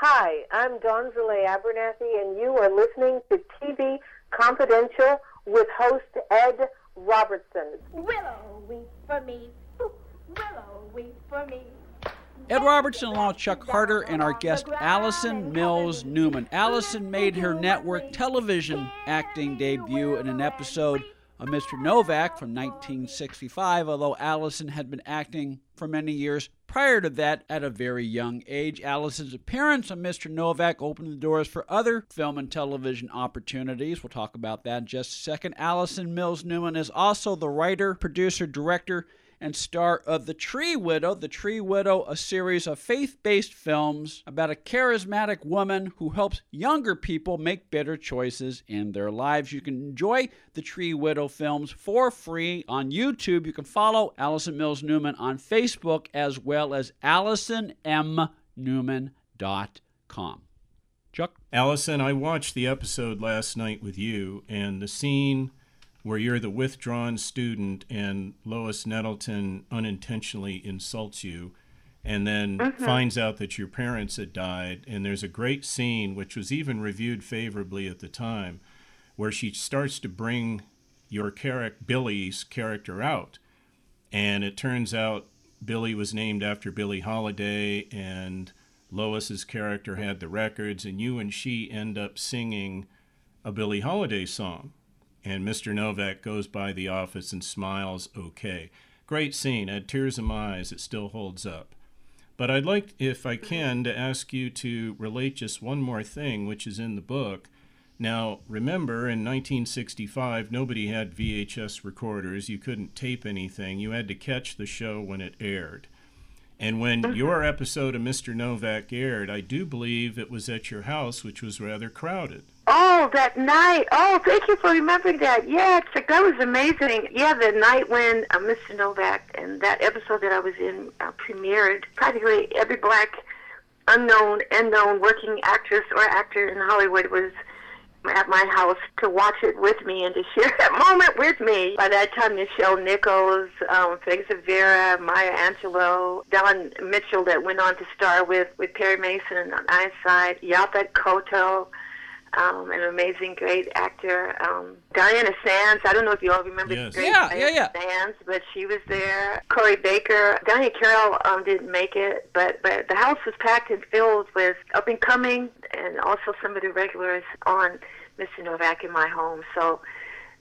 Hi, I'm Donzale Abernathy, and you are listening to TV Confidential with host Ed Robertson. Willow, weep for me. Willow, weep for me. Ed Robertson along with Chuck Harder and our guest Allison Mills Newman. Allison made her network television acting debut in an episode of Mr. Novak from 1965, although Allison had been acting for many years prior to that at a very young age. Allison's appearance on Mr. Novak opened the doors for other film and television opportunities. We'll talk about that in just a second. Allison Mills Newman is also the writer, producer, director, and star of The Tree Widow. The Tree Widow, a series of faith based films about a charismatic woman who helps younger people make better choices in their lives. You can enjoy The Tree Widow films for free on YouTube. You can follow Allison Mills Newman on Facebook as well as AllisonMNewman.com. Chuck? Allison, I watched the episode last night with you, and the scene where you're the withdrawn student and Lois Nettleton unintentionally insults you and then mm-hmm. finds out that your parents had died. And there's a great scene, which was even reviewed favorably at the time, where she starts to bring your character, Billy's character, out. And it turns out Billy was named after Billie Holiday, and Lois's character had the records, and you and she end up singing a Billie Holiday song and Mr. Novak goes by the office and smiles okay. Great scene. I had tears in my eyes. It still holds up. But I'd like, if I can, to ask you to relate just one more thing, which is in the book. Now, remember, in 1965, nobody had VHS recorders. You couldn't tape anything. You had to catch the show when it aired. And when mm-hmm. your episode of Mr. Novak aired, I do believe it was at your house, which was rather crowded. Oh, that night. Oh, thank you for remembering that. Yeah, it's like, that was amazing. Yeah, the night when uh, Mr. Novak and that episode that I was in uh, premiered, practically every black unknown and known working actress or actor in Hollywood was at my house to watch it with me and to share that moment with me. By that time, Nichelle Nichols, um, Felix Vera, Maya Angelou, Don Mitchell that went on to star with, with Perry Mason on Ironside, Yaphet Kotto, um, an amazing, great actor. Um, Diana Sands. I don't know if you all remember yes. great yeah, Diana yeah, yeah. Sands, but she was there. Corey Baker. Diahann Carroll um, didn't make it, but but the house was packed and filled with up and coming, and also some of the regulars on Mr. Novak in my home. So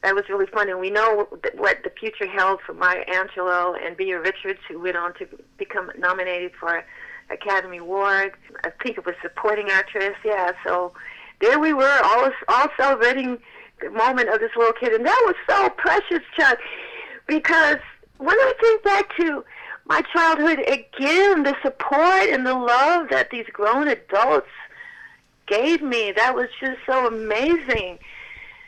that was really fun, and we know what the future held for Maya Angelou and Beah Richards, who went on to become nominated for Academy Award. I think it was supporting actress. Yeah, so there we were, all all celebrating the moment of this little kid, and that was so precious, Chuck, because when I think back to my childhood again, the support and the love that these grown adults gave me, that was just so amazing.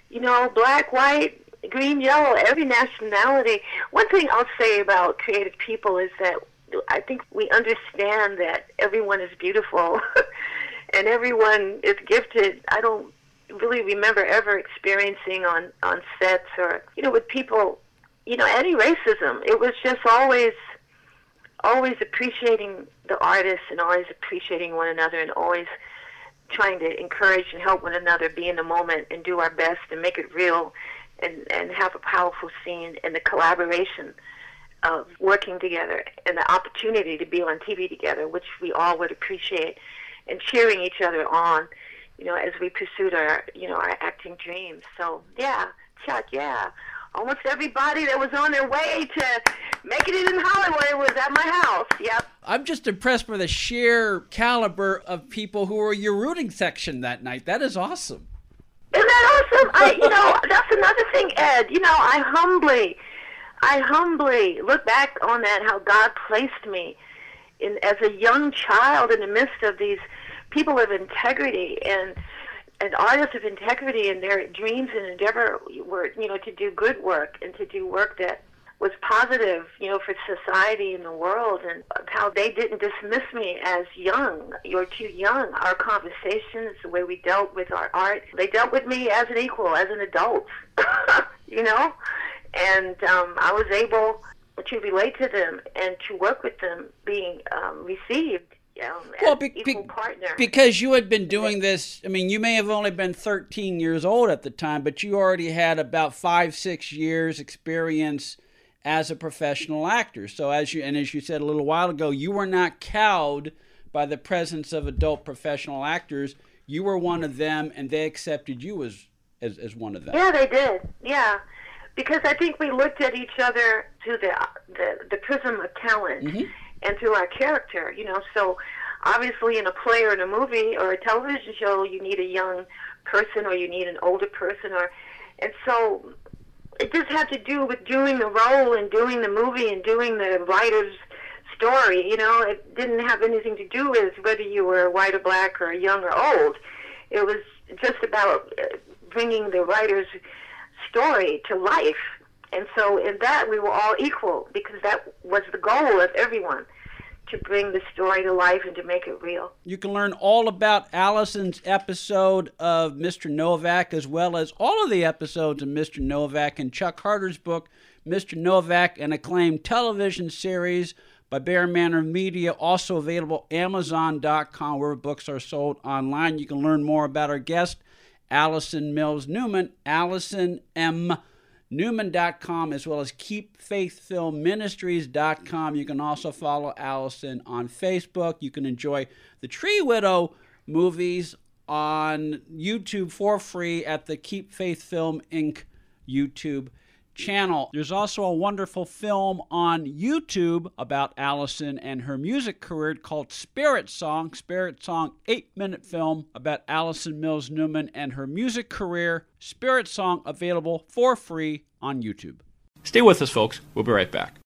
You know, black, white, green, yellow, every nationality. One thing I'll say about creative people is that I think we understand that everyone is beautiful and everyone is gifted. I don't really remember ever experiencing on on sets or you know with people, you know, any racism. It was just always always appreciating the artists and always appreciating one another and always trying to encourage and help one another be in the moment and do our best and make it real and and have a powerful scene and the collaboration of working together and the opportunity to be on TV together, which we all would appreciate and cheering each other on, you know, as we pursued our, you know, our acting dreams. So yeah, Chuck, yeah. Almost everybody that was on their way to making it in Hollywood was at my house. Yep. I'm just impressed by the sheer caliber of people who were your rooting section that night. That is awesome. Isn't that awesome? I, you know, that's another thing, Ed. You know, I humbly, I humbly look back on that how God placed me in as a young child in the midst of these people of integrity and and artists of integrity and their dreams and endeavor were you know to do good work and to do work that was positive, you know, for society and the world, and how they didn't dismiss me as young. You're too young. Our conversations, the way we dealt with our art, they dealt with me as an equal, as an adult, you know, and um, I was able to relate to them and to work with them, being um, received um, Well, as be- equal be- partner. Because you had been doing this, I mean, you may have only been 13 years old at the time, but you already had about five, six years experience as a professional actor. So, as you and as you said a little while ago, you were not cowed by the presence of adult professional actors. You were one of them, and they accepted you as as, as one of them. Yeah, they did. Yeah, because I think we looked at each other through the the, the prism of talent Mm-hmm. and through our character. You know, so obviously in a play or in a movie or a television show, you need a young person or you need an older person, or and so it just had to do with doing the role and doing the movie and doing the writer's story. You know, it didn't have anything to do with whether you were white or black or young or old. It was just about uh, bringing the writer's story to life. And so in that we were all equal because that was the goal of everyone to bring the story to life and to make it real. You can learn all about Allison's episode of Mr. Novak, as well as all of the episodes of Mr. Novak in Chuck Harder's book, Mr. Novak, an acclaimed television series by BearManor Media, also available Amazon.com, where books are sold online. You can learn more about our guest, Allison Mills Newman, Allison M. Newman.com, as well as KeepFaithFilmMinistries.com. You can also follow Allison on Facebook. You can enjoy the Tree Widow movies on YouTube for free at the Keep Faith Film Inc. YouTube channel. There's also a wonderful film on YouTube about Allison and her music career called Spirit Song. Spirit Song, eight minute film about Allison Mills Newman and her music career. Spirit Song available for free on YouTube. Stay with us, folks. We'll be right back.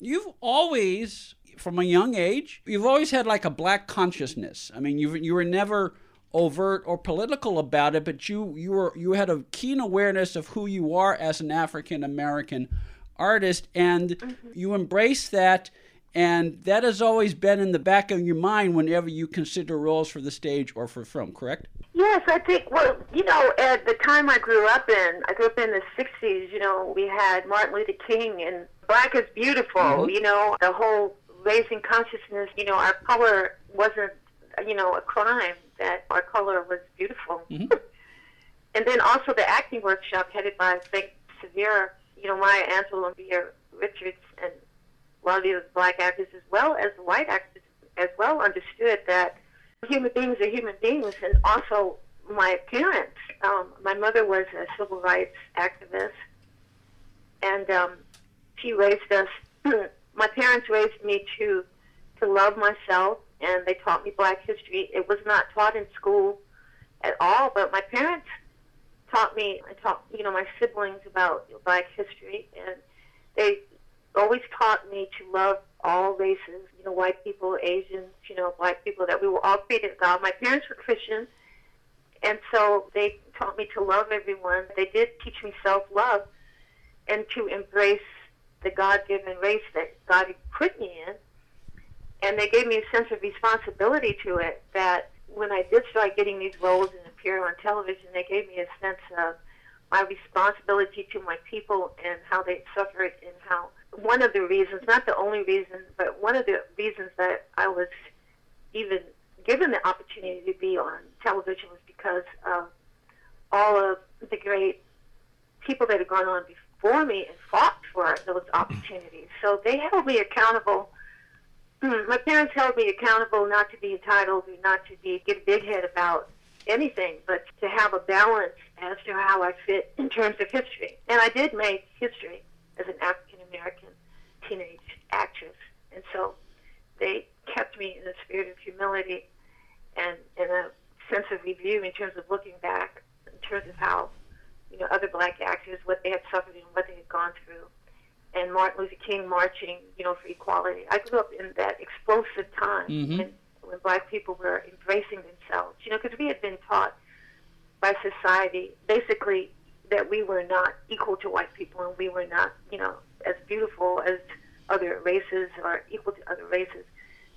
You've always, from a young age, you've always had like a black consciousness. I mean, you you were never overt or political about it, but you you were you had a keen awareness of who you are as an African American artist, and mm-hmm. you embrace that, and that has always been in the back of your mind whenever you consider roles for the stage or for film. Correct? Yes, I think, well, you know, at the time I grew up in, I grew up in the 60s, you know, we had Martin Luther King and Black is Beautiful, mm-hmm. you know, the whole raising consciousness, you know, our power wasn't, you know, a crime, that our color was beautiful. and then also the acting workshop headed by Frank Silvera, you know, Maya Angelou and Beah Richards and a lot of the other black actors as well as white actors as well understood that human beings are human beings, and also my parents. Um, my mother was a civil rights activist, and um, she raised us. my parents raised me to to love myself, and they taught me Black history. It was not taught in school at all, but my parents taught me. I taught you know my siblings about Black history, and they always taught me to love all races, you know, white people, Asians, you know, black people, that we were all created God. My parents were Christian, and so they taught me to love everyone. They did teach me self-love and to embrace the God-given race that God put me in. And they gave me a sense of responsibility to it that when I did start getting these roles and appear on television, they gave me a sense of my responsibility to my people and how they suffered and how one of the reasons, not the only reason, but one of the reasons that I was even given the opportunity to be on television was because of all of the great people that had gone on before me and fought for those opportunities. So they held me accountable. Hmm, my parents held me accountable not to be entitled or not to be get a big head about anything, but to have a balance as to how I fit in terms of history. And I did make history as an African American teenage actress. And so they kept me in a spirit of humility and in a sense of review in terms of looking back, in terms of how, you know, other black actors, what they had suffered and what they had gone through. And Martin Luther King marching, you know, for equality. I grew up in that explosive time when, when black people were embracing themselves, you know, because we had been taught by society basically that we were not equal to white people and we were not, you know, as beautiful as other races or equal to other races.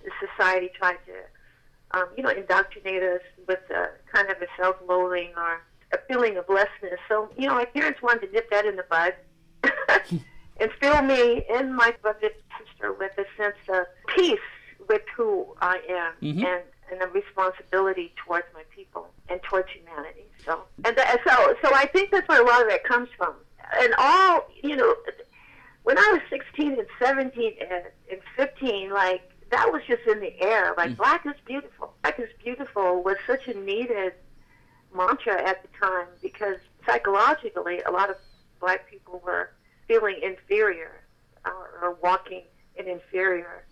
The society tried to, um, you know, indoctrinate us with a kind of a self-loathing or a feeling of lessness. So, you know, my parents wanted to nip that in the bud and fill me and my brother and sister with a sense of peace with who I am Mhm. and and a responsibility towards my people and towards humanity. So and that, so so I think that's where a lot of that comes from. And all you know, when I was 16 and 17 and, and 15, like that was just in the air. Like black is beautiful. Black is beautiful was such a needed mantra at the time because psychologically, a lot of black people were feeling inferior or, or walking an inferior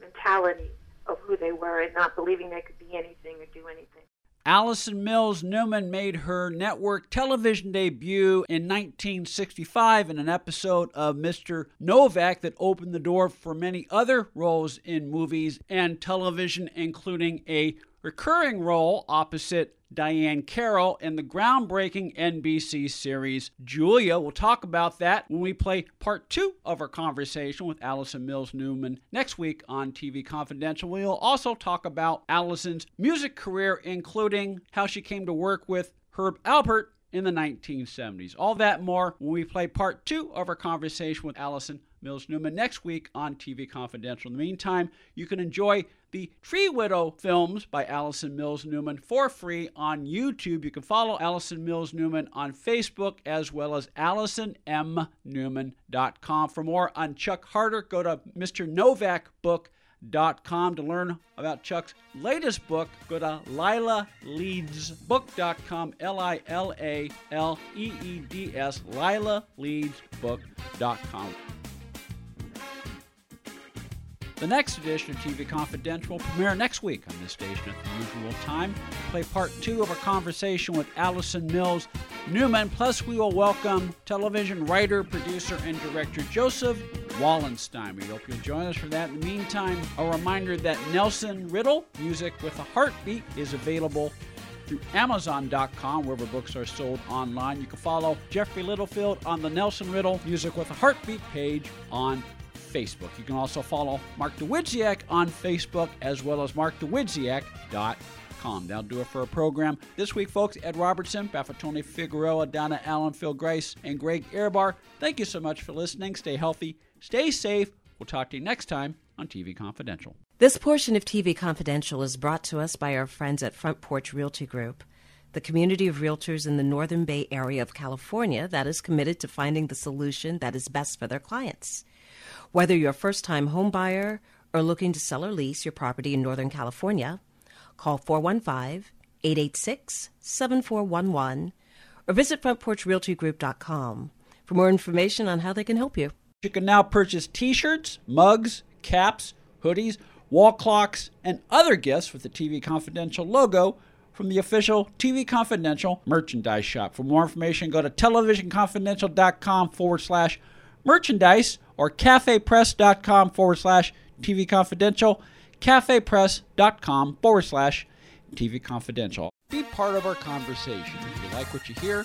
mentality of who they were and not believing they could be anything or do anything. Allison Mills Newman made her network television debut in 1965 in an episode of Mr. Novak that opened the door for many other roles in movies and television, including a recurring role opposite Diahann Carroll in the groundbreaking NBC series Julia. We'll talk about that when we play part two of our conversation with Allison Mills Newman next week on TV Confidential. We'll also talk about Allison's music career, including how she came to work with Herb Alpert in the 1970s. All that more when we play part two of our conversation with Allison Mills Newman next week on TV Confidential. In the meantime, you can enjoy the Tree Widow films by Allison Mills Newman for free on YouTube. You can follow Allison Mills Newman on Facebook as well as AllisonMNewman.com. For more on Chuck Harder, go to Mr. Novak com to learn about Chuck's latest book. Go to LilaLeedsBook.com, L I L A L E E D S, LilaLeedsBook.com. The next edition of TV Confidential will premiere next week on this station at the usual time. Play part two of our conversation with Allison Mills Newman. Plus, we will welcome television writer, producer, and director Joseph Wallenstein. We hope you'll join us for that. In the meantime, a reminder that Nelson Riddle, Music with a Heartbeat, is available through Amazon.com, wherever books are sold online. You can follow Jeffrey Littlefield on the Nelson Riddle Music with a Heartbeat page on Facebook. You can also follow Mark Dawidziak on Facebook as well as markdawidziak.com. That'll do it for our program. This week, folks, Ed Robertson, Baffatoni Figueroa, Donna Allen, Phil Grace, and Greg Ehrbar. Thank you so much for listening. Stay healthy, stay safe. We'll talk to you next time on TV Confidential. This portion of TV Confidential is brought to us by our friends at Front Porch Realty Group, the community of realtors in the Northern Bay area of California that is committed to finding the solution that is best for their clients. Whether you're a first time home buyer or looking to sell or lease your property in Northern California, call 415 886 7411 or visit frontporchrealtygroup.com for more information on how they can help you. You can now purchase t shirts, mugs, caps, hoodies, wall clocks, and other gifts with the TV Confidential logo from the official TV Confidential merchandise shop. For more information, go to televisionconfidential.com forward slash merchandise or cafepress.com forward slash TV Confidential, cafepress.com forward slash TV Confidential. Be part of our conversation. If you like what you hear,